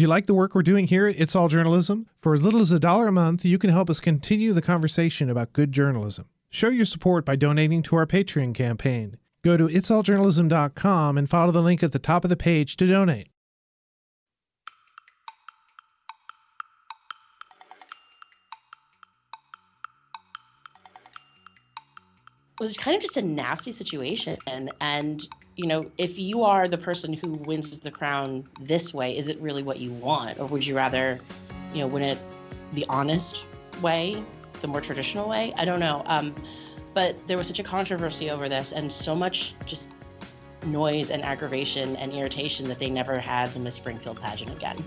Do you like the work we're doing here at It's All Journalism? For as little as a dollar a month, you can help us continue the conversation about good journalism. Show your support by donating to our Patreon campaign. Go to itsalljournalism.com and follow the link at the top of the page to donate. Was kind of just a nasty situation and you know, if you are the person who wins the crown this way, is it really what you want? Or would you rather, you know, win it the honest way, the more traditional way? I don't know. Um, but there was such a controversy over this and so much just noise and aggravation and irritation that they never had the Miss Springfield pageant again.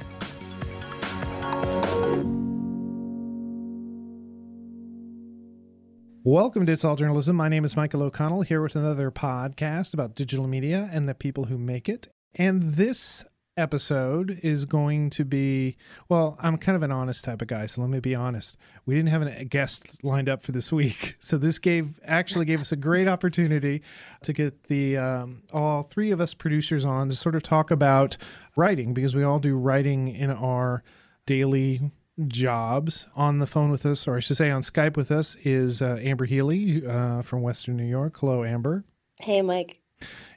Welcome to It's All Journalism. My name is Michael O'Connell here with another podcast about digital media and the people who make it. And this episode is going to be well, I'm kind of an honest type of guy, so let me be honest. We didn't have a guest lined up for this week. So this gave actually gave us a great opportunity to get the um, all three of us producers on to sort of talk about writing because we all do writing in our daily jobs on the phone with us, or I should say on Skype with us, is uh, Amber Healy uh, from Western New York. Hello, Amber. Hey, Mike.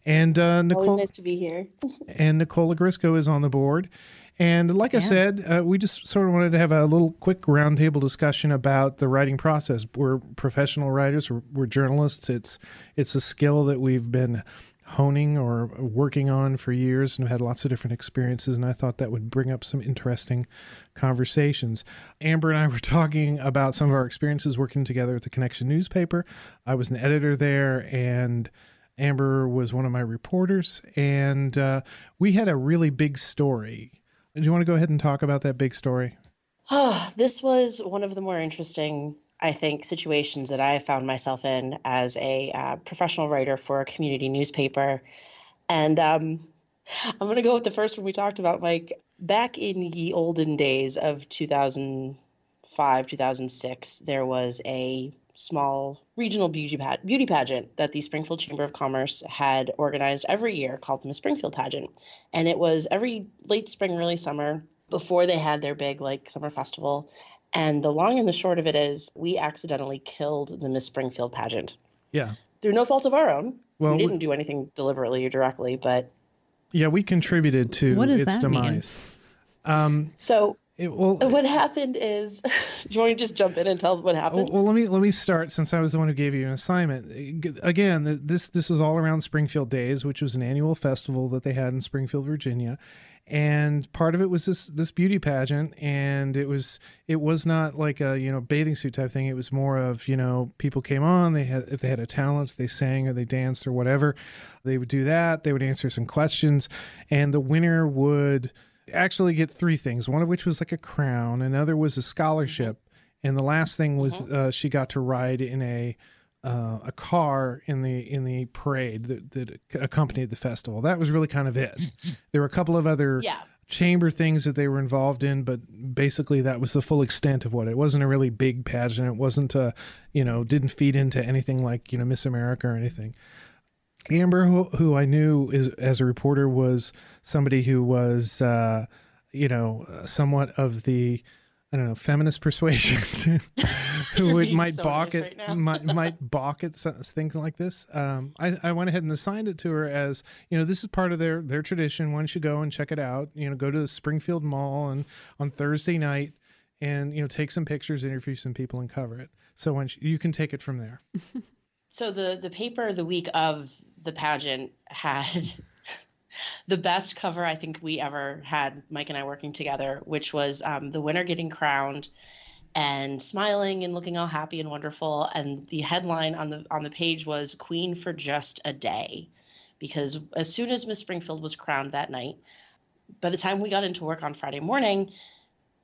And uh, Nicole. Always nice to be here. and Nicole Ogrysko is on the board. And like yeah. I said, uh, we just sort of wanted to have a little quick roundtable discussion about the writing process. We're professional writers, we're, we're journalists. It's it's a skill that we've been honing or working on for years and have had lots of different experiences. And I thought that would bring up some interesting conversations. Amber and I were talking about some of our experiences working together at the Connection newspaper. I was an editor there, and Amber was one of my reporters. And uh, we had a really big story. Do you want to go ahead and talk about that big story? Oh, this was one of the more interesting I think, situations that I found myself in as a uh, professional writer for a community newspaper. And um, I'm going to go with the first one we talked about, Mike. Back in the olden days of 2005, 2006, there was a small regional beauty, pa- beauty pageant that the Springfield Chamber of Commerce had organized every year called the Miss Springfield pageant. And it was every late spring, early summer before they had their big like summer festival and the long and the short of it is, we accidentally killed the Miss Springfield pageant. Yeah. Through no fault of our own. Well, we didn't do anything deliberately or directly, but. Yeah, we contributed to what does its that demise. Mean? Um, so it, well, what happened is, do you want to just jump in and tell what happened? Well, well, let me let me start since I was the one who gave you an assignment. Again, this this was all around Springfield Days, which was an annual festival that they had in Springfield, Virginia, and part of it was this this beauty pageant and it was it was not like a you know bathing suit type thing it was more of you know people came on they had if they had a talent they sang or they danced or whatever they would do that they would answer some questions and the winner would actually get three things one of which was like a crown another was a scholarship and the last thing was mm-hmm. uh, she got to ride in a uh, a car in the in the parade that, that accompanied the festival. That was really kind of it. there were a couple of other yeah. chamber things that they were involved in, but basically that was the full extent of what it wasn't a really big pageant. It wasn't a you know didn't feed into anything like you know Miss America or anything. Amber, who, who I knew is as a reporter, was somebody who was uh, you know somewhat of the I don't know, feminist persuasion who would, might so balk at right might, might balk at things like this. Um, I, I went ahead and assigned it to her as you know this is part of their their tradition. Why don't you go and check it out? You know, go to the Springfield Mall and on Thursday night, and you know take some pictures, interview some people, and cover it. So when you, you can take it from there. so the the paper the week of the pageant had the best cover I think we ever had, Mike and I working together, which was um, the winner getting crowned and smiling and looking all happy and wonderful. And the headline on the on the page was "Queen for just a day," because as soon as Miss Springfield was crowned that night, by the time we got into work on Friday morning,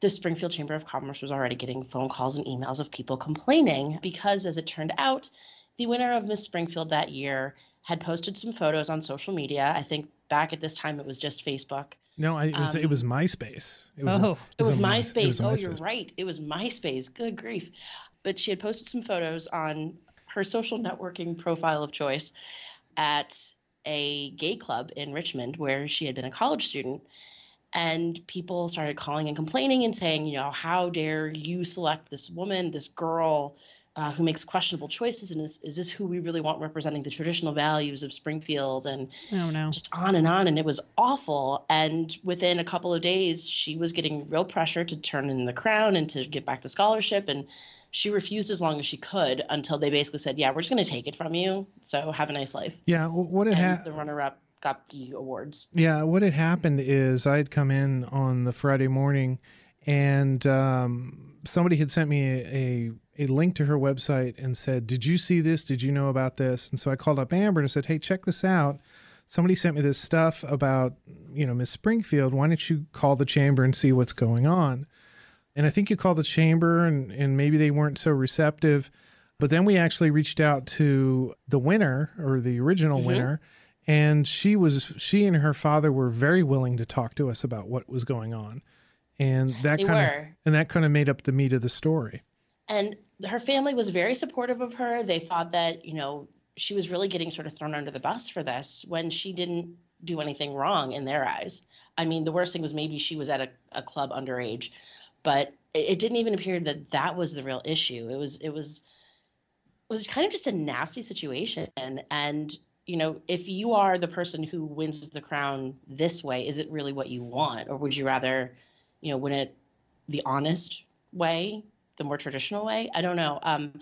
the Springfield Chamber of Commerce was already getting phone calls and emails of people complaining because, as it turned out, the winner of Miss Springfield that year had posted some photos on social media. I think back at this time it was just Facebook. No, I, it was um, it was MySpace. It was, oh, it was, it was MySpace. Was oh, MySpace. you're right. It was MySpace. Good grief! But she had posted some photos on her social networking profile of choice at a gay club in Richmond where she had been a college student. and people started calling and complaining and saying, you know, how dare you select this woman, this girl uh, who makes questionable choices, and is, is this who we really want representing the traditional values of Springfield, and oh, no. just on and on, and it was awful. And within a couple of days, she was getting real pressure to turn in the crown and to give back the scholarship, and she refused as long as she could until they basically said, "Yeah, we're just going to take it from you. So have a nice life." Yeah, what had happened? The runner-up got the awards. Yeah, what had happened is I'd come in on the Friday morning, and um, somebody had sent me a, a, a link to her website and said, "Did you see this? Did you know about this?" And so I called up Amber and I said, "Hey, check this out." Somebody sent me this stuff about, you know, Miss Springfield. Why don't you call the chamber and see what's going on? And I think you called the chamber and, and maybe they weren't so receptive. But then we actually reached out to the winner or the original mm-hmm. winner and she was she and her father were very willing to talk to us about what was going on and that kind of and that kind of made up the meat of the story and her family was very supportive of her. They thought that you know she was really getting sort of thrown under the bus for this when she didn't do anything wrong in their eyes. I mean the worst thing was maybe she was at a, a club underage but it, it didn't even appear that that was the real issue. It was it was it was kind of just a nasty situation. And you know, if you are the person who wins the crown this way, is it really what you want? Or would you rather, you know, win it the honest way, the more traditional way? I don't know. Um,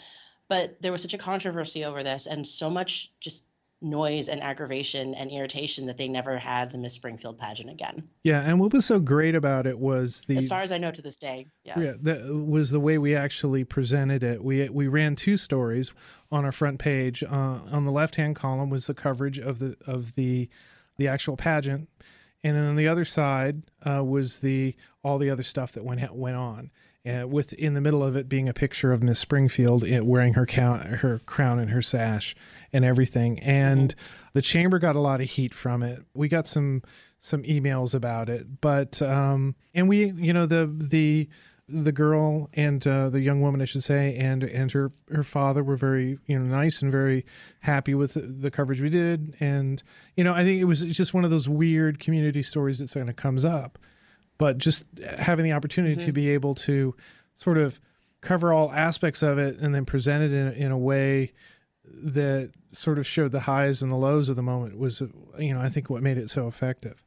but there was such a controversy over this and so much just noise and aggravation and irritation that they never had the Miss Springfield pageant again. Yeah, and what was so great about it was the as far as I know to this day. Yeah, yeah, that was the way we actually presented it. We we ran two stories on our front page. Uh, on the left hand column was the coverage of the of the the actual pageant, and then on the other side uh, was the all the other stuff that went went on. And with in the middle of it being a picture of Miss Springfield wearing her count, her crown and her sash and everything. And mm-hmm. the chamber got a lot of heat from it. We got some some emails about it, but um, and we, you know, the the the girl and uh, the young woman, I should say, and and her her father were very you know nice and very happy with the, the coverage we did, and you know I think it was just one of those weird community stories that kind of comes up, but just having the opportunity mm-hmm. to be able to sort of cover all aspects of it and then present it in in a way that sort of showed the highs and the lows of the moment was, you know, I think what made it so effective.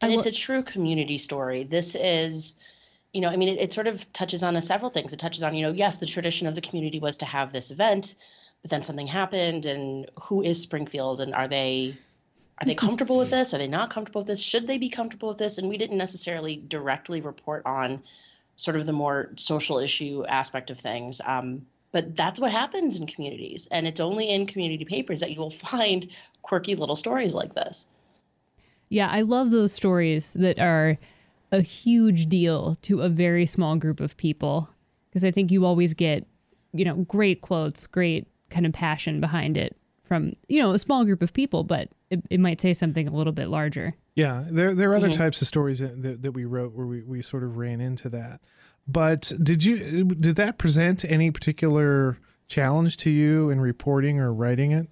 And it's a true community story. This is, you know, I mean, it, it sort of touches on several things. It touches on, you know, yes, the tradition of the community was to have this event, but then something happened, and who is Springfield, and are they are they comfortable with this? Are they not comfortable with this? Should they be comfortable with this? And we didn't necessarily directly report on sort of the more social issue aspect of things. Um, but that's what happens in communities. And it's only in community papers that you will find quirky little stories like this. Yeah, I love those stories that are a huge deal to a very small group of people because I think you always get, you know, great quotes, great kind of passion behind it from, you know, a small group of people, but it, it might say something a little bit larger. Yeah, there, there are other mm-hmm. types of stories that, that, that we wrote where we, we sort of ran into that. But did you did that present any particular challenge to you in reporting or writing it?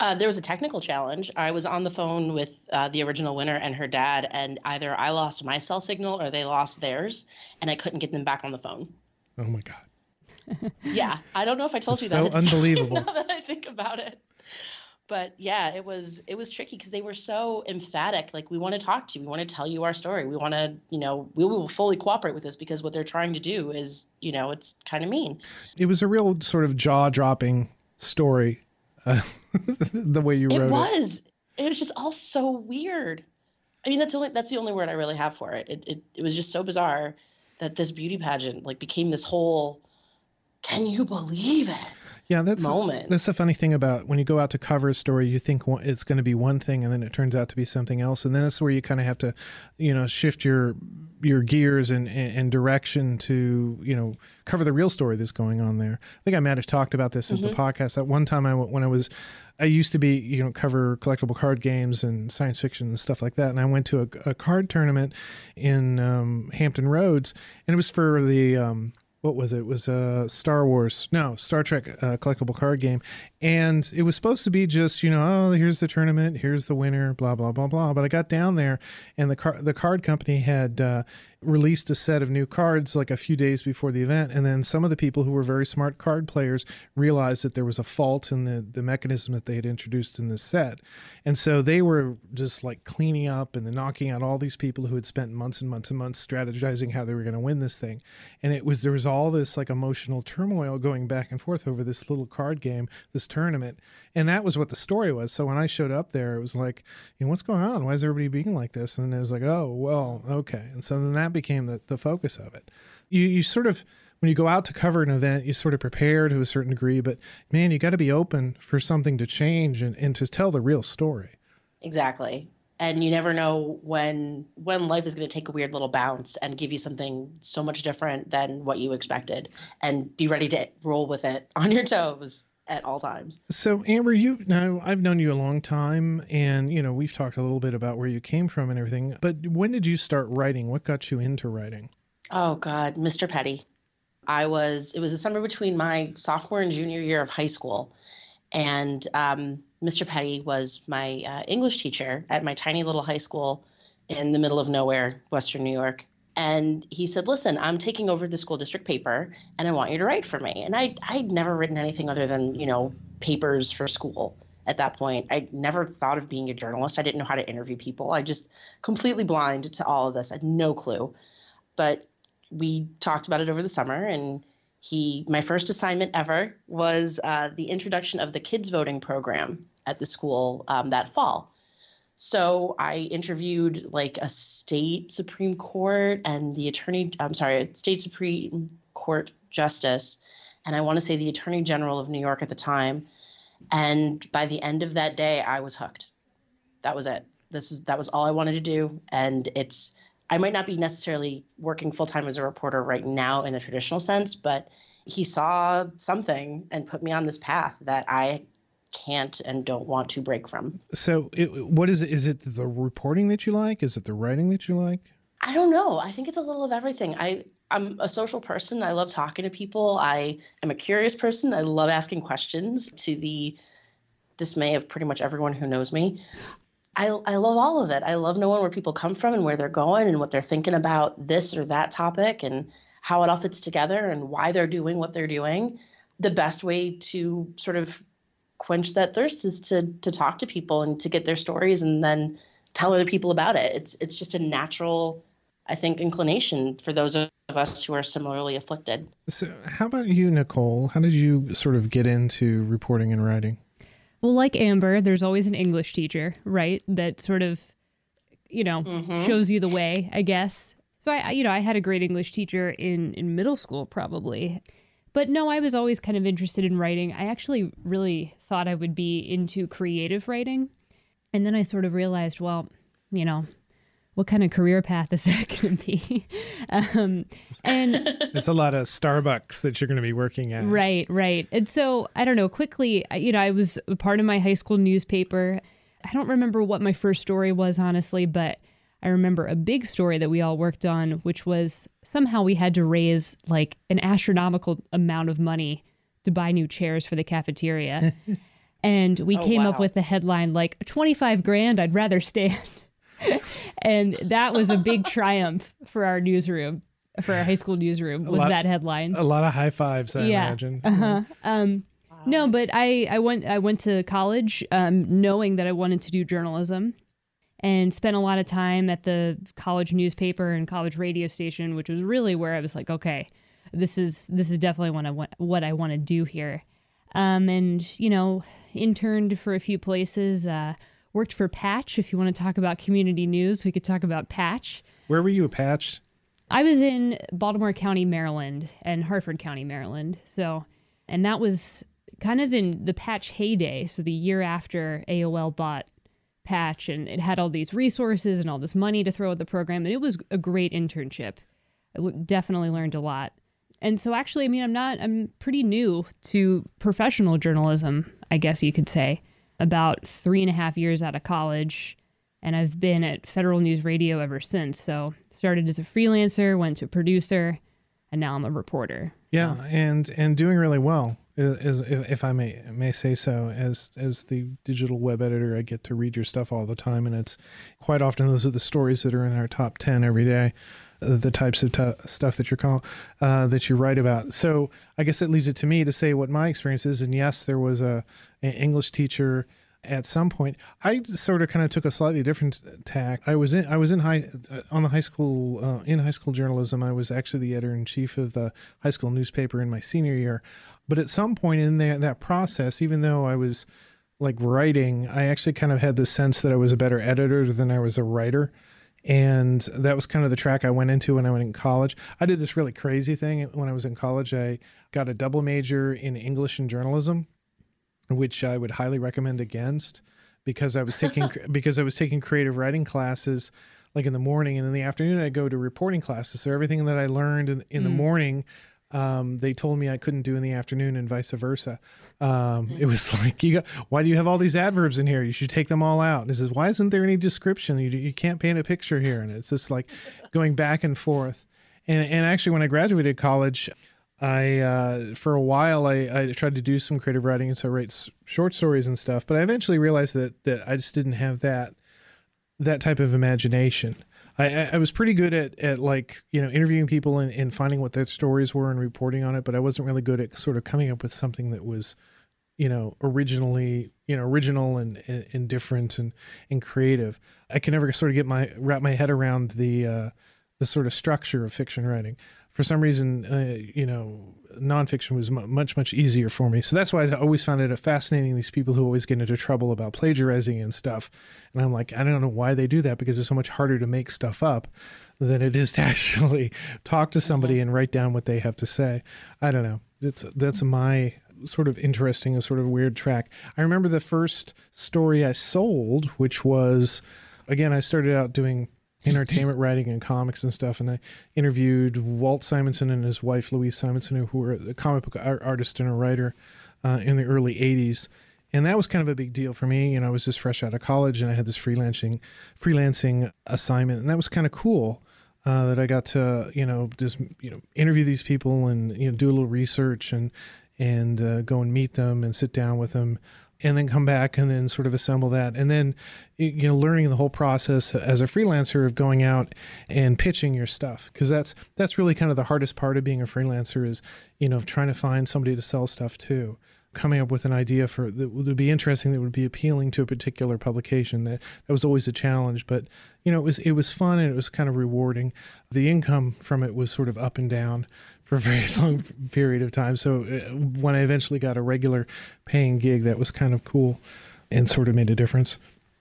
Uh, there was a technical challenge. I was on the phone with uh, the original winner and her dad, and either I lost my cell signal or they lost theirs, and I couldn't get them back on the phone. Oh my god! yeah, I don't know if I told it's you that. So unbelievable. now that I think about it but yeah it was it was tricky because they were so emphatic like we want to talk to you we want to tell you our story we want to you know we will fully cooperate with this because what they're trying to do is you know it's kind of mean it was a real sort of jaw-dropping story uh, the way you wrote it. was. It. it was just all so weird. I mean that's only that's the only word i really have for it. It, it, it was just so bizarre that this beauty pageant like became this whole can you believe it yeah, that's moment. That's the funny thing about when you go out to cover a story, you think it's going to be one thing, and then it turns out to be something else, and then that's where you kind of have to, you know, shift your your gears and, and direction to you know cover the real story that's going on there. I think I might have talked about this mm-hmm. the podcast. At one time, I when I was I used to be, you know, cover collectible card games and science fiction and stuff like that. And I went to a, a card tournament in um, Hampton Roads, and it was for the um, what was it? it was a uh, Star Wars, no, Star Trek uh, collectible card game, And it was supposed to be just, you know, oh, here's the tournament, here's the winner, blah blah blah blah. But I got down there, and the car- the card company had uh, released a set of new cards like a few days before the event, and then some of the people who were very smart card players realized that there was a fault in the the mechanism that they had introduced in this set, and so they were just like cleaning up and knocking out all these people who had spent months and months and months strategizing how they were going to win this thing, and it was there was all this like emotional turmoil going back and forth over this little card game, this tournament, and that was what the story was. So when I showed up there, it was like, you know, what's going on? Why is everybody being like this? And it was like, oh well, okay, and so then that became the, the focus of it. You, you sort of, when you go out to cover an event, you sort of prepare to a certain degree, but man, you got to be open for something to change and, and to tell the real story. Exactly. And you never know when when life is going to take a weird little bounce and give you something so much different than what you expected, and be ready to roll with it on your toes at all times. So Amber, you now I've known you a long time and you know, we've talked a little bit about where you came from and everything. But when did you start writing? What got you into writing? Oh god, Mr. Petty. I was it was the summer between my sophomore and junior year of high school. And um, Mr. Petty was my uh, English teacher at my tiny little high school in the middle of nowhere, Western New York and he said, "Listen, I'm taking over the school district paper, and I want you to write for me." And I I'd never written anything other than you know papers for school at that point. I never thought of being a journalist. I didn't know how to interview people. I just completely blind to all of this. I had no clue. But we talked about it over the summer, and he my first assignment ever was uh, the introduction of the kids voting program at the school um, that fall. So I interviewed like a state Supreme Court and the attorney, I'm sorry, state Supreme Court justice, and I want to say the attorney general of New York at the time. And by the end of that day, I was hooked. That was it. This is that was all I wanted to do. And it's I might not be necessarily working full time as a reporter right now in the traditional sense, but he saw something and put me on this path that I can't and don't want to break from. So, it, what is it? Is it the reporting that you like? Is it the writing that you like? I don't know. I think it's a little of everything. I I'm a social person. I love talking to people. I am a curious person. I love asking questions to the dismay of pretty much everyone who knows me. I, I love all of it. I love knowing where people come from and where they're going and what they're thinking about this or that topic and how it all fits together and why they're doing what they're doing. The best way to sort of quench that thirst is to to talk to people and to get their stories and then tell other people about it. It's it's just a natural, I think, inclination for those of us who are similarly afflicted. So, how about you, Nicole? How did you sort of get into reporting and writing? Well, like Amber, there's always an English teacher, right? That sort of, you know, mm-hmm. shows you the way, I guess. So I, you know, I had a great English teacher in in middle school, probably. But no, I was always kind of interested in writing. I actually really thought I would be into creative writing. And then I sort of realized, well, you know, what kind of career path is that going to be? um, and it's a lot of Starbucks that you're going to be working at. Right, right. And so I don't know, quickly, you know, I was a part of my high school newspaper. I don't remember what my first story was, honestly, but I remember a big story that we all worked on, which was somehow we had to raise like an astronomical amount of money to buy new chairs for the cafeteria. and we oh, came wow. up with the headline like 25 grand, I'd rather stand. and that was a big triumph for our newsroom, for our high school newsroom, was lot, that headline. A lot of high fives, I yeah. imagine. Uh-huh. Um, No, but I, I went I went to college um, knowing that I wanted to do journalism and spent a lot of time at the college newspaper and college radio station, which was really where I was like, okay, this is this is definitely what I want what I want to do here. Um, and you know, interned for a few places. Uh, worked for Patch. If you want to talk about community news, we could talk about Patch. Where were you at Patch? I was in Baltimore County, Maryland, and Harford County, Maryland. So, and that was kind of in the Patch heyday. So the year after AOL bought patch and it had all these resources and all this money to throw at the program and it was a great internship. I definitely learned a lot. And so actually i mean i'm not i'm pretty new to professional journalism i guess you could say. About three and a half years out of college and i've been at federal news radio ever since. So started as a freelancer went to a producer and now i'm a reporter. Yeah and and doing really well as if I may may say so, as as the digital web editor, I get to read your stuff all the time, and it's quite often those are the stories that are in our top ten every day, the types of t- stuff that you're call, uh, that you write about. So I guess that leaves it to me to say what my experience is. And yes, there was a English teacher at some point i sort of kind of took a slightly different tack. I was in i was in high uh, on the high school uh, in high school journalism. I was actually the editor in chief of the high school newspaper in my senior year. But at some point in that that process even though i was like writing i actually kind of had the sense that i was a better editor than i was a writer. And that was kind of the track I went into when I went in college. I did this really crazy thing when I was in college. I got a double major in English and journalism which I would highly recommend against because I was taking because I was taking creative writing classes like in the morning and in the afternoon I go to reporting classes. So everything that I learned in, in mm. the morning um, they told me I couldn't do in the afternoon and vice versa. Um, it was like, you got, why do you have all these adverbs in here? You should take them all out. And it says, why isn't there any description? You, you can't paint a picture here. And it's just like going back and forth. And, and actually, when I graduated college, I uh, for a while I, I tried to do some creative writing and so I write short stories and stuff, but I eventually realized that that I just didn't have that that type of imagination. I, I was pretty good at, at like you know interviewing people and, and finding what their stories were and reporting on it, but I wasn't really good at sort of coming up with something that was you know originally you know original and, and, and different and and creative. I can never sort of get my wrap my head around the uh, the sort of structure of fiction writing for some reason, uh, you know, nonfiction was m- much much easier for me. So that's why I always found it fascinating. These people who always get into trouble about plagiarizing and stuff, and I'm like, I don't know why they do that because it's so much harder to make stuff up than it is to actually talk to somebody mm-hmm. and write down what they have to say. I don't know. That's that's my sort of interesting and sort of weird track. I remember the first story I sold, which was again I started out doing entertainment writing and comics and stuff. And I interviewed Walt Simonson and his wife Louise Simonson, who were a comic book artist and a writer uh, in the early '80s. And that was kind of a big deal for me. You know, I was just fresh out of college, and I had this freelancing freelancing assignment, and that was kind of cool. Uh, that I got to, you know, just you know, interview these people and you know, do a little research and and uh, go and meet them and sit down with them and then come back and then sort of assemble that. And then you know learning the whole process as a freelancer of going out and pitching your stuff because that's that's really kind of the hardest part of being a freelancer is you know trying to find somebody to sell stuff to coming up with an idea for that would be interesting that would be appealing to a particular publication. That that was always a challenge but you know it was it was fun and it was kind of rewarding. The income from it was sort of up and down for a very long period of time. So uh, when I eventually got a regular paying gig, that was kind of cool and sort of made a difference.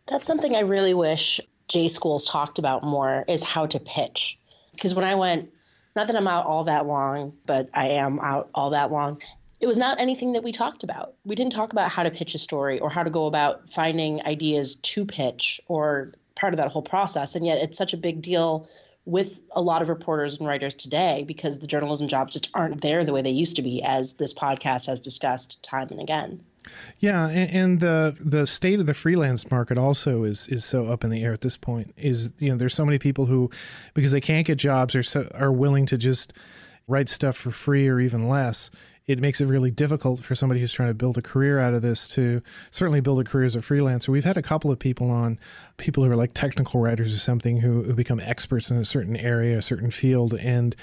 That's something I really wish J schools talked about more is how to pitch. Because when I went, not that I'm out all that long, but I am out all that long. It was not anything that we talked about. We didn't talk about how to pitch a story or how to go about finding ideas to pitch or part of that whole process. And yet it's such a big deal with a lot of reporters and writers today because the journalism jobs just aren't there the way they used to be, as this podcast has discussed time and again. Yeah, and, and, the the state of the freelance market also is is so up in the air at this point. Is you know there's so many people who, because they can't get jobs, are so, are willing to just write stuff for free or even less it makes it really difficult for somebody who's trying to build a career out of this to certainly build a career as a freelancer. We've had a couple of people on, people who are like technical writers or something, who, who become experts in a certain area, a certain field, and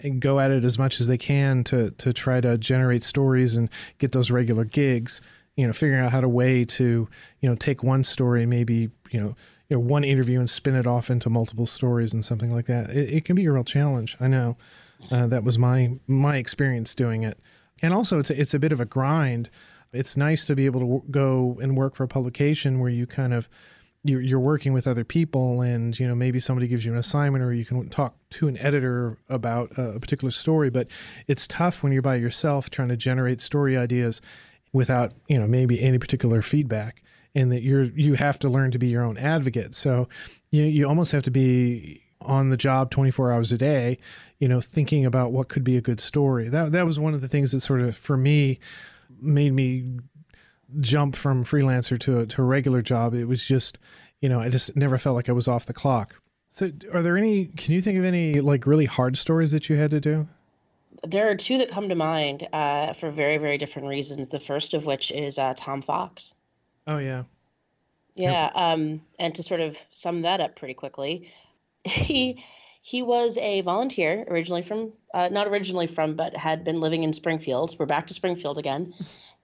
and go at it as much as they can to to try to generate stories and get those regular gigs. You know, figuring out how to way to you know take one story, maybe you know you know one interview and spin it off into multiple stories and something like that. It, it can be a real challenge. I know. Uh, that was my my experience doing it and also it's a, it's a bit of a grind. It's nice to be able to w- go and work for a publication where you kind of you're, you're working with other people and you know maybe somebody gives you an assignment or you can talk to an editor about a particular story but it's tough when you're by yourself trying to generate story ideas without you know maybe any particular feedback and that you're you have to learn to be your own advocate so you you almost have to be on the job 24 hours a day, you know, thinking about what could be a good story. That that was one of the things that sort of for me made me jump from freelancer to a, to a regular job. It was just, you know, I just never felt like I was off the clock. So, are there any? Can you think of any like really hard stories that you had to do? There are two that come to mind uh, for very, very different reasons. The first of which is uh, Tom Fox. Oh yeah. Yeah, yep. um, and to sort of sum that up pretty quickly, he he was a volunteer originally from uh, not originally from, but had been living in Springfield. We're back to Springfield again,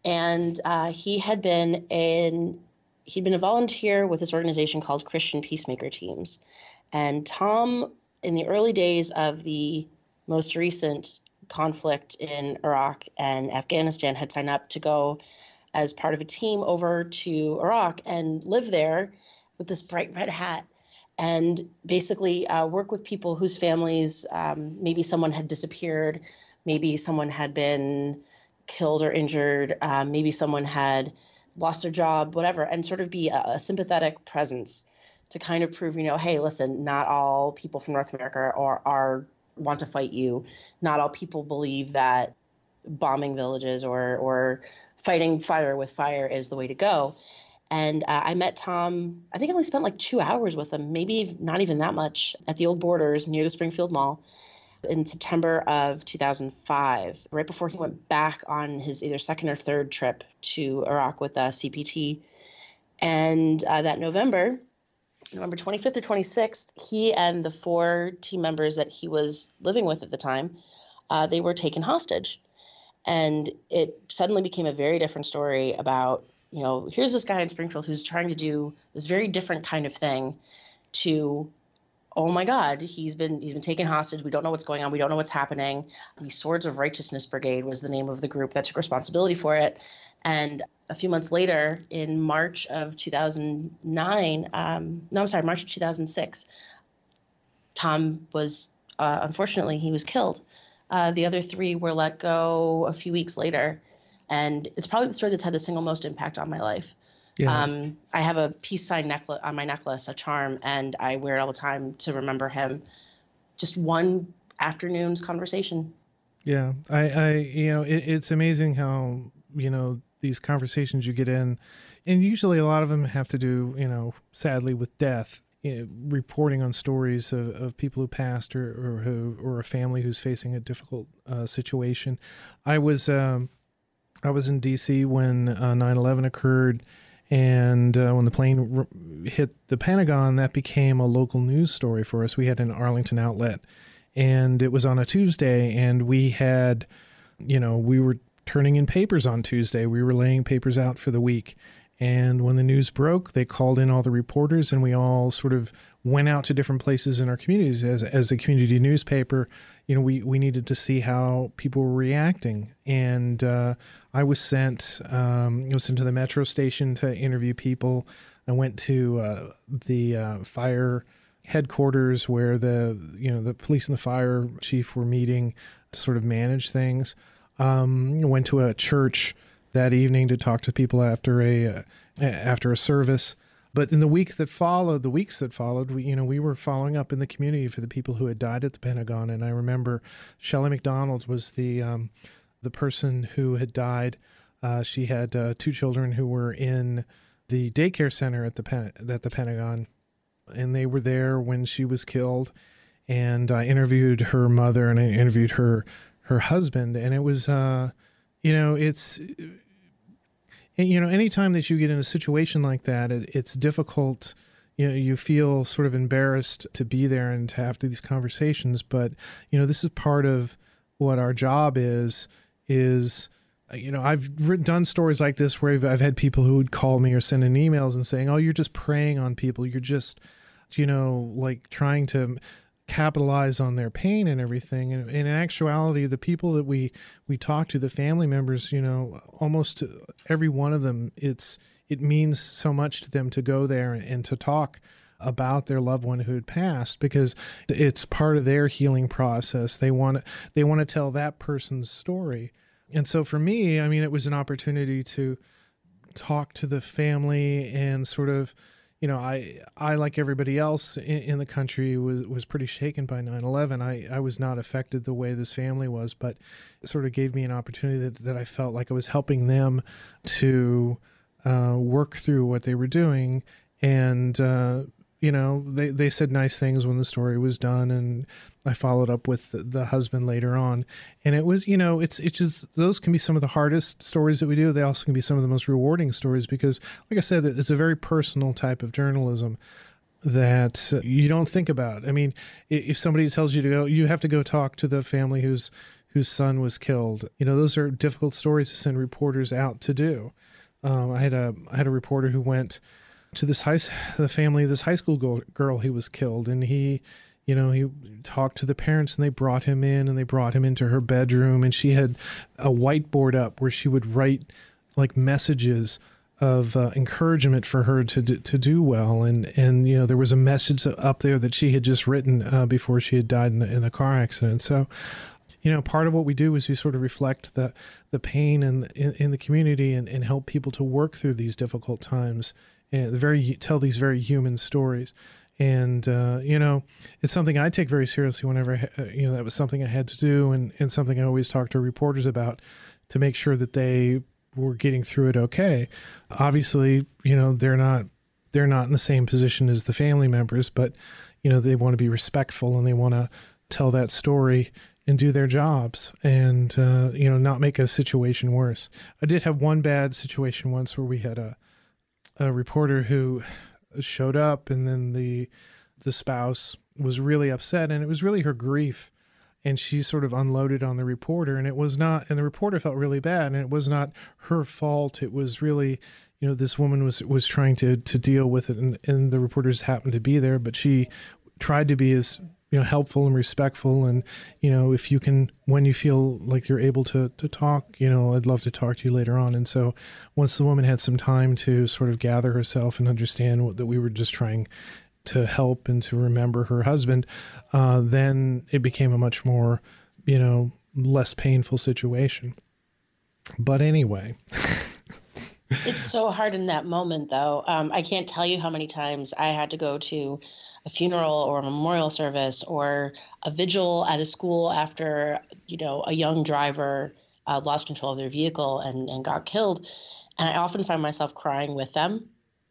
and uh, he had been in he'd been a volunteer with this organization called Christian Peacemaker Teams, and Tom in the early days of the most recent conflict in Iraq and Afghanistan had signed up to go as part of a team over to Iraq and live there with this bright red hat and basically uh, work with people whose families um, maybe someone had disappeared, maybe someone had been killed or injured, uh, maybe someone had lost their job, whatever, and sort of be a, a sympathetic presence to kind of prove, you know, hey, listen, not all people from North America are, are want to fight you. Not all people believe that bombing villages or or fighting fire with fire is the way to go. And uh, I met Tom. I think I only spent like two hours with him, maybe not even that much, at the old Borders near the Springfield Mall in September of 2005, right before he went back on his either second or third trip to Iraq with uh, CPT. And uh, that November, November 25th or 26th, he and the four team members that he was living with at the time, uh, they were taken hostage and it suddenly became a very different story about you know here's this guy in springfield who's trying to do this very different kind of thing to oh my god he's been he's been taken hostage. We don't know what's going on. We don't know what's happening. The swords of righteousness brigade was the name of the group that took responsibility for it. And a few months later in march of 2009 um, no i'm sorry march of 2006 tom was uh, unfortunately he was killed. Uh, the other three were let go a few weeks later. And it's probably the story that's had the single most impact on my life. Yeah. Um, I have a peace sign necklace on my necklace, a charm, and I wear it all the time to remember him. Just one afternoon's conversation. Yeah, I, I you know, it, it's amazing how you know these conversations you get in, and usually a lot of them have to do, you know, sadly with death you know, reporting on stories of, of people who passed or, or who or a family who's facing a difficult uh, situation. I was um, I was in D.C. when uh, 9/11 occurred, and uh, when the plane r- hit the Pentagon, that became a local news story for us. We had an Arlington outlet, and it was on a Tuesday, and we had, you know, we were turning in papers on Tuesday. We were laying papers out for the week and when the news broke, they called in all the reporters, and we all sort of went out to different places in our communities as as a community newspaper. You know, we we needed to see how people were reacting, and uh, I was sent um, was sent to the metro station to interview people. I went to uh, the uh, fire headquarters where the you know the police and the fire chief were meeting to sort of manage things. Um, went to a church that evening to talk to people after a uh, after a service. But in the week that followed, the weeks that followed, we you know we were following up in the community for the people who had died at the Pentagon. And I remember Shelley McDonald was the um, the person who had died. Uh, she had uh, two children who were in the daycare center at the Pen- at the Pentagon, and they were there when she was killed. And I interviewed her mother and I interviewed her her husband, and it was, uh, you know, it's you know, anytime that you get in a situation like that, it, it's difficult. You know, you feel sort of embarrassed to be there and to have these conversations. But you know, this is part of what our job is. Is uh, you know, I've done stories like this where I've, I've had people who would call me or send in emails and saying, "Oh, you're just preying on people. You're just, you know, like trying to." capitalize on their pain and everything and, in actuality the people that we we talk to the family members you know almost every one of them it's it means so much to them to go there and to talk about their loved one who had passed because it's part of their healing process. They want to they want to tell that person's story. And so for me i mean it was an opportunity to talk to the family and sort of you know, I I like everybody else in, in, the country was was pretty shaken by 9/11. I I was not affected the way this family was, but it sort of gave me an opportunity that that I felt like I was helping them to uh, work through what they were doing, and uh, you know, they, they said nice things when the story was done. And I followed up with the, the husband later on. And it was, you know, it's, it's just, those can be some of the hardest stories that we do. They also can be some of the most rewarding stories because, like I said, it's a very personal type of journalism that you don't think about. I mean, if somebody tells you to go, you have to go talk to the family whose whose son was killed. You know, those are difficult stories to send reporters out to do. Um, I had a I had a reporter who went to this high the family this high school girl, girl was killed, and he, you know, he talked to the parents, and they brought him in, and they brought him into her bedroom, and she had a whiteboard up where she would write like messages of uh, encouragement for her to do, to do well, and and you know there was a message up there that she had just written uh, before she had died in the, in the car accident. So, you know, part of what we do is we sort of reflect the the pain in in, in the community and, and help people to work through these difficult times and very tell these very human stories. And uh, you know, it's something I take very seriously. Whenever uh, you know that was something I had to do, and and something I always talk to reporters about to make sure that they were getting through it okay. Obviously, you know, they're not they're not in the same position as the family members, but you know, they want to be respectful and they want to tell that story and do their jobs and uh, you know not make a situation worse. I did have one bad situation once where we had a a reporter who showed up and then the the spouse was really upset and it was really her grief. And she sort of unloaded on the reporter and it was not and the reporter felt really bad and it was not her fault. It was really you know this woman was was trying to to deal with it and, and the reporters happened to be there but she tried to be as you know helpful and respectful. And you know if you can when you feel like you're able to to talk you know I'd love to talk to you later on. And so once the woman had some time to sort of gather herself and understand what, that we were just trying to help and to remember her husband uh, then it became a much more you know less painful situation. But anyway. It's so hard in that moment though. Um, i can't tell you how many times i had to go to a funeral or a memorial service or a vigil at a school after you know a young driver uh, lost control of their vehicle and, and got killed. And i often find myself crying with them.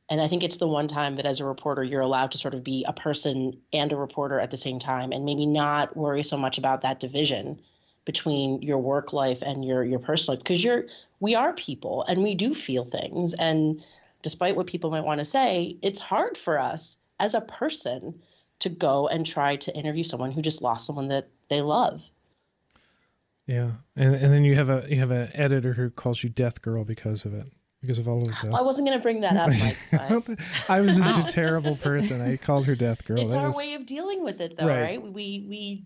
And i think it's the one time that as a reporter you're allowed to sort of be a person and a reporter at the same time and maybe not worry so much about that division between your work life and your your personal life. Because you're we are people and we do feel things. And despite what people might want to say it's hard for us as a person to go and try to interview someone who just lost someone that they love. Yeah, and and then you have a you have an editor who calls you Death Girl because of it, because of all of that. Well, oh, I wasn't going to bring that up, Mike. But... I was just a terrible person. I called her Death Girl. It's that our was... way of dealing with it, though, right? right? We we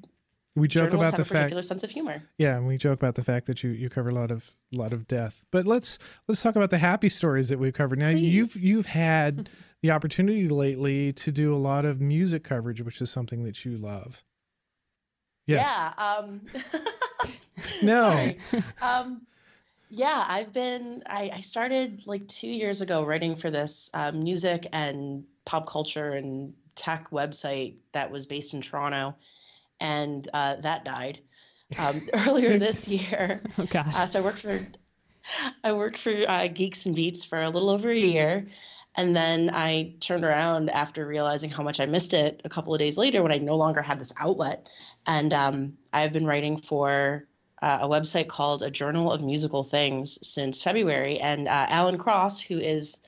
we joke about the fact particular sense of humor. Yeah, and we joke about the fact that you you cover a lot of a lot of death. But let's let's talk about the happy stories that we've covered. Now Please. you've you've had the opportunity lately to do a lot of music coverage, which is something that you love. Yes. Yeah. Um, no. Um, yeah, I've been. I, I, started like two years ago writing for this uh, music and pop culture and tech website that was based in Toronto, and uh, that died um, earlier this year. Oh gosh! Uh, so I worked for I worked for uh, Geeks and Beats for a little over a year, and then I turned around after realizing how much I missed it a couple of days later when I no longer had this outlet. And um, I've been writing for uh, a website called A Journal of Musical Things since February. And uh, Alan Cross, who is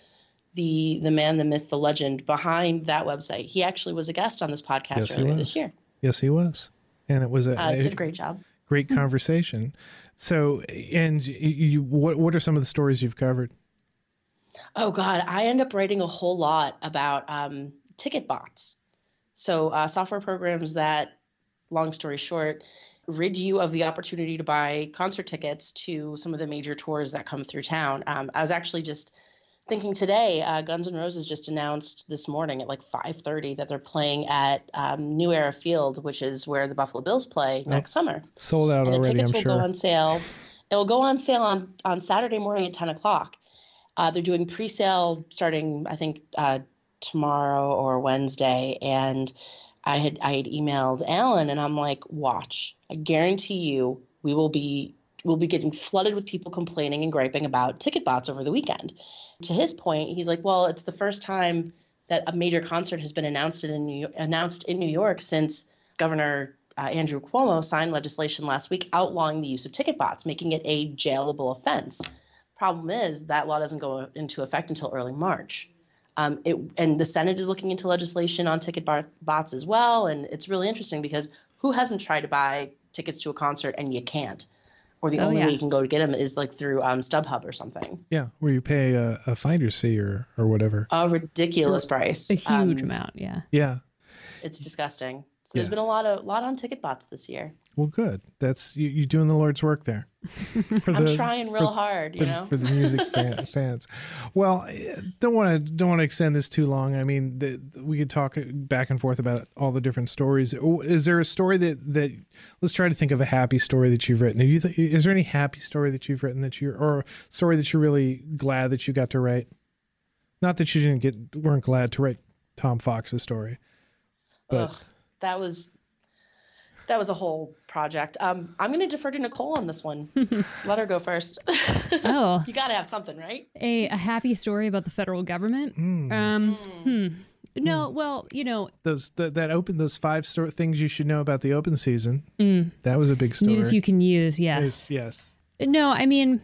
the the man, the myth, the legend behind that website, he actually was a guest on this podcast yes, earlier this year. Yes, he was, and it was a, uh, did a great job. Great conversation. so, and you, what what are some of the stories you've covered? Oh God, I end up writing a whole lot about um, ticket bots. So uh, software programs that, long story short, rid you of the opportunity to buy concert tickets to some of the major tours that come through town. Um, I was actually just thinking today, uh, Guns N' Roses just announced this morning at like 5:30 that they're playing at um, New Era Field, which is where the Buffalo Bills play oh, next summer. Sold out and already. The tickets I'm will sure. go on sale. It'll go on sale on on Saturday morning at 10 o'clock. Uh, they're doing pre-sale starting, I think, uh, tomorrow or Wednesday, and I had I had emailed Alan, and I'm like, watch, I guarantee you, we will be we'll be getting flooded with people complaining and griping about ticket bots over the weekend. To his point, he's like, well, it's the first time that a major concert has been announced in New announced in New York since Governor uh, Andrew Cuomo signed legislation last week outlawing the use of ticket bots, making it a jailable offense. Problem is that law doesn't go into effect until early March. Um, it, and the Senate is looking into legislation on ticket bots as well. And it's really interesting because who hasn't tried to buy tickets to a concert and you can't? Or the oh, only yeah. way you can go to get them is like through um, StubHub or something. Yeah, where you pay a, a finder's fee or, or whatever. A ridiculous price. A huge um, amount, yeah. Yeah. It's disgusting. So there's yes. been a lot of lot on ticket bots this year. Well, good. That's you, you doing the Lord's work there. For I'm trying real for, hard, you for, know, for the music fan, fans. Well, eh, don't want to don't want to extend this too long. I mean, the, we could talk uh, back and forth about all the different stories. Is there a story that that let's try to think of a happy story that you've written? You th- is there any happy story that you've written that you or story that you're really glad that you got to write? Not that you didn't get weren't glad to write Tom Fox's story, but. Ugh that was that was a whole project. Um, I'm going to defer to Nicole on this one. Let her go first. oh, you got to have something, right? A, a happy story about the federal government. Mm. Um, mm. Hmm. No, mm. well, you know those the, that open those five store things you should know about the open season. Mm. That was a big story. News you can use. Yes. yes. No, I mean,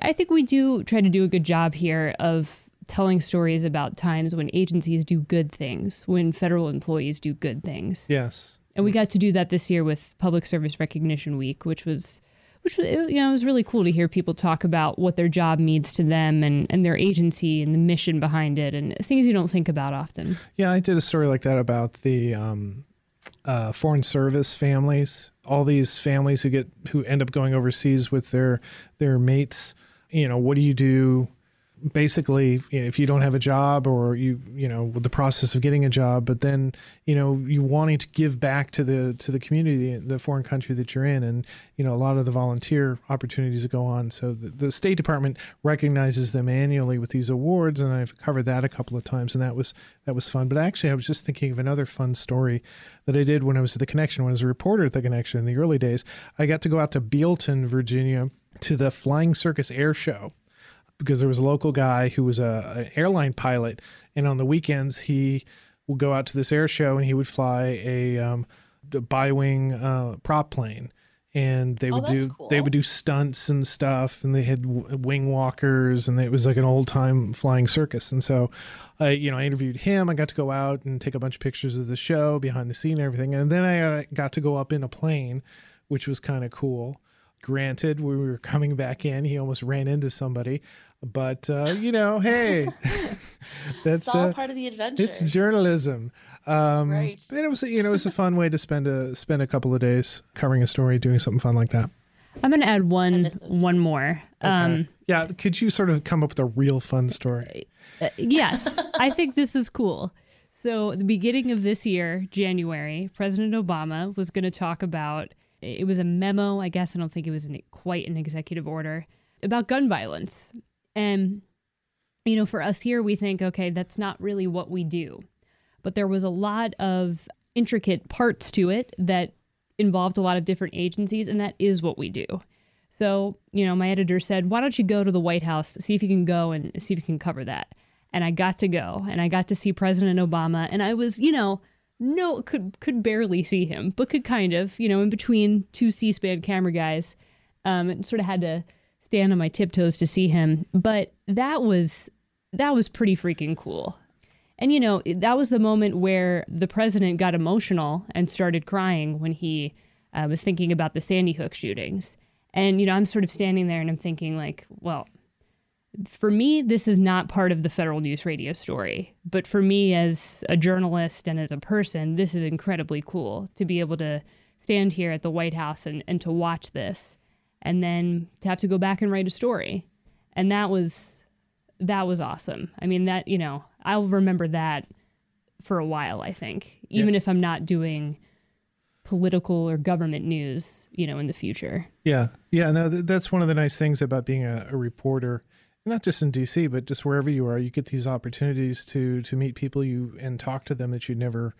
I think we do try to do a good job here of telling stories about times when agencies do good things, when federal employees do good things. Yes. And we got to do that this year with Public Service Recognition Week, which was which was you know, it was really cool to hear people talk about what their job means to them and, and their agency and the mission behind it and things you don't think about often. Yeah, I did a story like that about the um, uh, foreign service families, all these families who get who end up going overseas with their their mates. You know, what do you do basically if you don't have a job or you you know with the process of getting a job but then you know you wanting to give back to the to the community the foreign country that you're in. And you know a lot of the volunteer opportunities that go on. So the, the state department recognizes them annually with these awards and I've covered that a couple of times and that was that was fun. But actually I was just thinking of another fun story that I did when I was at the connection. When I was a reporter at the connection in the early days I got to go out to Bealton Virginia to the Flying Circus Air Show because there was a local guy who was a an airline pilot, and on the weekends he would go out to this air show and he would fly a, um, a bi-wing uh, prop plane. And they oh, would do cool. they would do stunts and stuff and they had wing walkers and it was like an old time flying circus. And so I you know I interviewed him. I got to go out and take a bunch of pictures of the show behind the scene and everything. And then I uh, got to go up in a plane which was kind of cool granted we were coming back in he almost ran into somebody but uh, you know, hey, that's it's all uh, part of the adventure. It's journalism, um, right? And it was, you know, it was a fun way to spend a spend a couple of days covering a story, doing something fun like that. I'm going to add one one more. Okay. Um, yeah, could you sort of come up with a real fun story? Uh, yes, I think this is cool. So, the beginning of this year, January, President Obama was going to talk about. It was a memo, I guess. I don't think it was an, quite an executive order about gun violence and, you know, for us here, we think, okay, that's not really what we do. But there was a lot of intricate parts to it that involved a lot of different agencies, and that is what we do. So, you know, my editor said, why don't you go to the White House, see if you can go and see if you can cover that. And I got to go and I got to see President Obama, and I was, you know, no could could barely see him, but could kind of, you know, in between two C-SPAN camera guys, um, and sort of had to stand on my tiptoes to see him. But that was that was pretty freaking cool. And you know, that was the moment where the president got emotional and started crying when he uh, was thinking about the Sandy Hook shootings. And you know, I'm sort of standing there and I'm thinking like, well, for me, this is not part of the federal news radio story. But for me, as a journalist and as a person, this is incredibly cool to be able to stand here at the White House and, and to watch this and then to have to go back and write a story. And that was that was awesome. I mean that, you know, I'll remember that for a while, I think, even yeah. if I'm not doing political or government news, you know, in the future. Yeah. Yeah, no th- that's one of the nice things about being a, a reporter not just in DC, but just wherever you are, you get these opportunities to to meet people you and talk to them that you never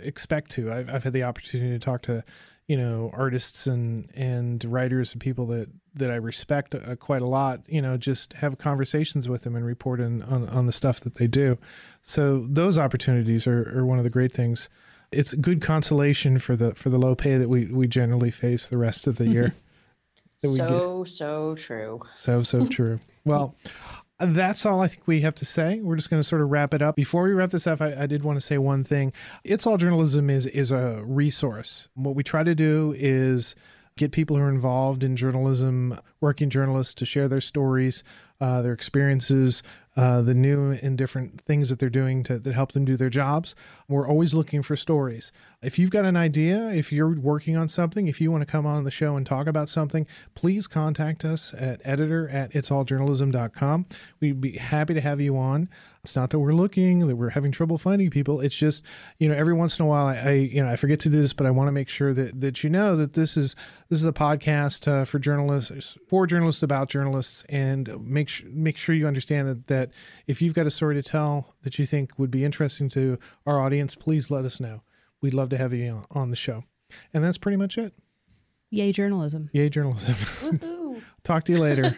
expect to. I've, I've had the opportunity to talk to you know artists and and writers and people that that I respect uh, quite a lot, you know, just have conversations with them and report in, on on the stuff that they do. So those opportunities are, are one of the great things. It's good consolation for the for the low pay that we we generally face the rest of the year. so so true. So so true. Well. That's all I think we have to say. We're just going to sort of wrap it up. Before we wrap this up, I, I, did want to say one thing. It's All Journalism is is a resource. What we try to do is get people who are involved in journalism, working journalists, to share their stories, uh, their experiences, uh, the new and different things that they're doing to that help them do their jobs. We're always looking for stories. If you've got an idea, if you're working on something, if you want to come on the show and talk about something, please contact us at editor at itsalljournalism.com. We'd be happy to have you on. It's not that we're looking, that we're having trouble finding people. It's just, you know, every once in a while I, I you know, I forget to do this, but I want to make sure that that you know that this is this is a podcast uh, for journalists, for journalists about journalists, and make sure make sure you understand that that if you've got a story to tell that you think would be interesting to our audience, please let us know. We'd love to have you on the show. And that's pretty much it. Yay, journalism. Yay, journalism. Talk to you later.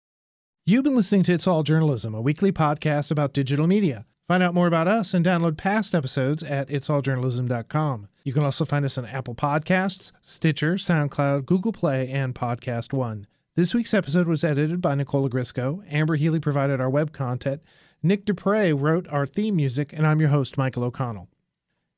You've been listening to It's All Journalism, a weekly podcast about digital media. Find out more about us and download past episodes at itsalljournalism.com. You can also find us on Apple Podcasts, Stitcher, SoundCloud, Google Play, and Podcast One. This week's episode was edited by Nicole Ogrysko. Amber Healy provided our web content. Nick Dupre wrote our theme music, and I'm your host, Michael O'Connell.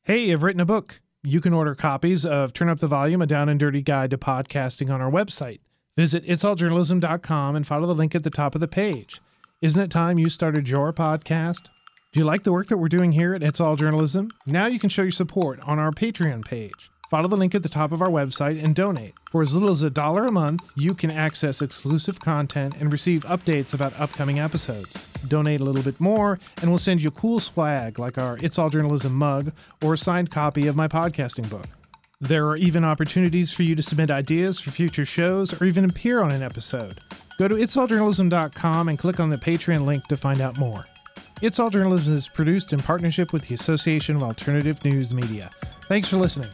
Hey, I've written a book. You can order copies of Turn Up the Volume, a down and dirty guide to podcasting on our website. Visit itsalljournalism.com and follow the link at the top of the page. Isn't it time you started your podcast? Do you like the work that we're doing here at It's All Journalism? Now you can show your support on our Patreon page. Follow the link at the top of our website and donate. For as little as a dollar a month, you can access exclusive content and receive updates about upcoming episodes. Donate a little bit more, and we'll send you a cool swag like our It's All Journalism mug or a signed copy of my podcasting book. There are even opportunities for you to submit ideas for future shows or even appear on an episode. Go to itsalljournalism.com and click on the Patreon link to find out more. It's All Journalism is produced in partnership with the Association of Alternative News Media. Thanks for listening.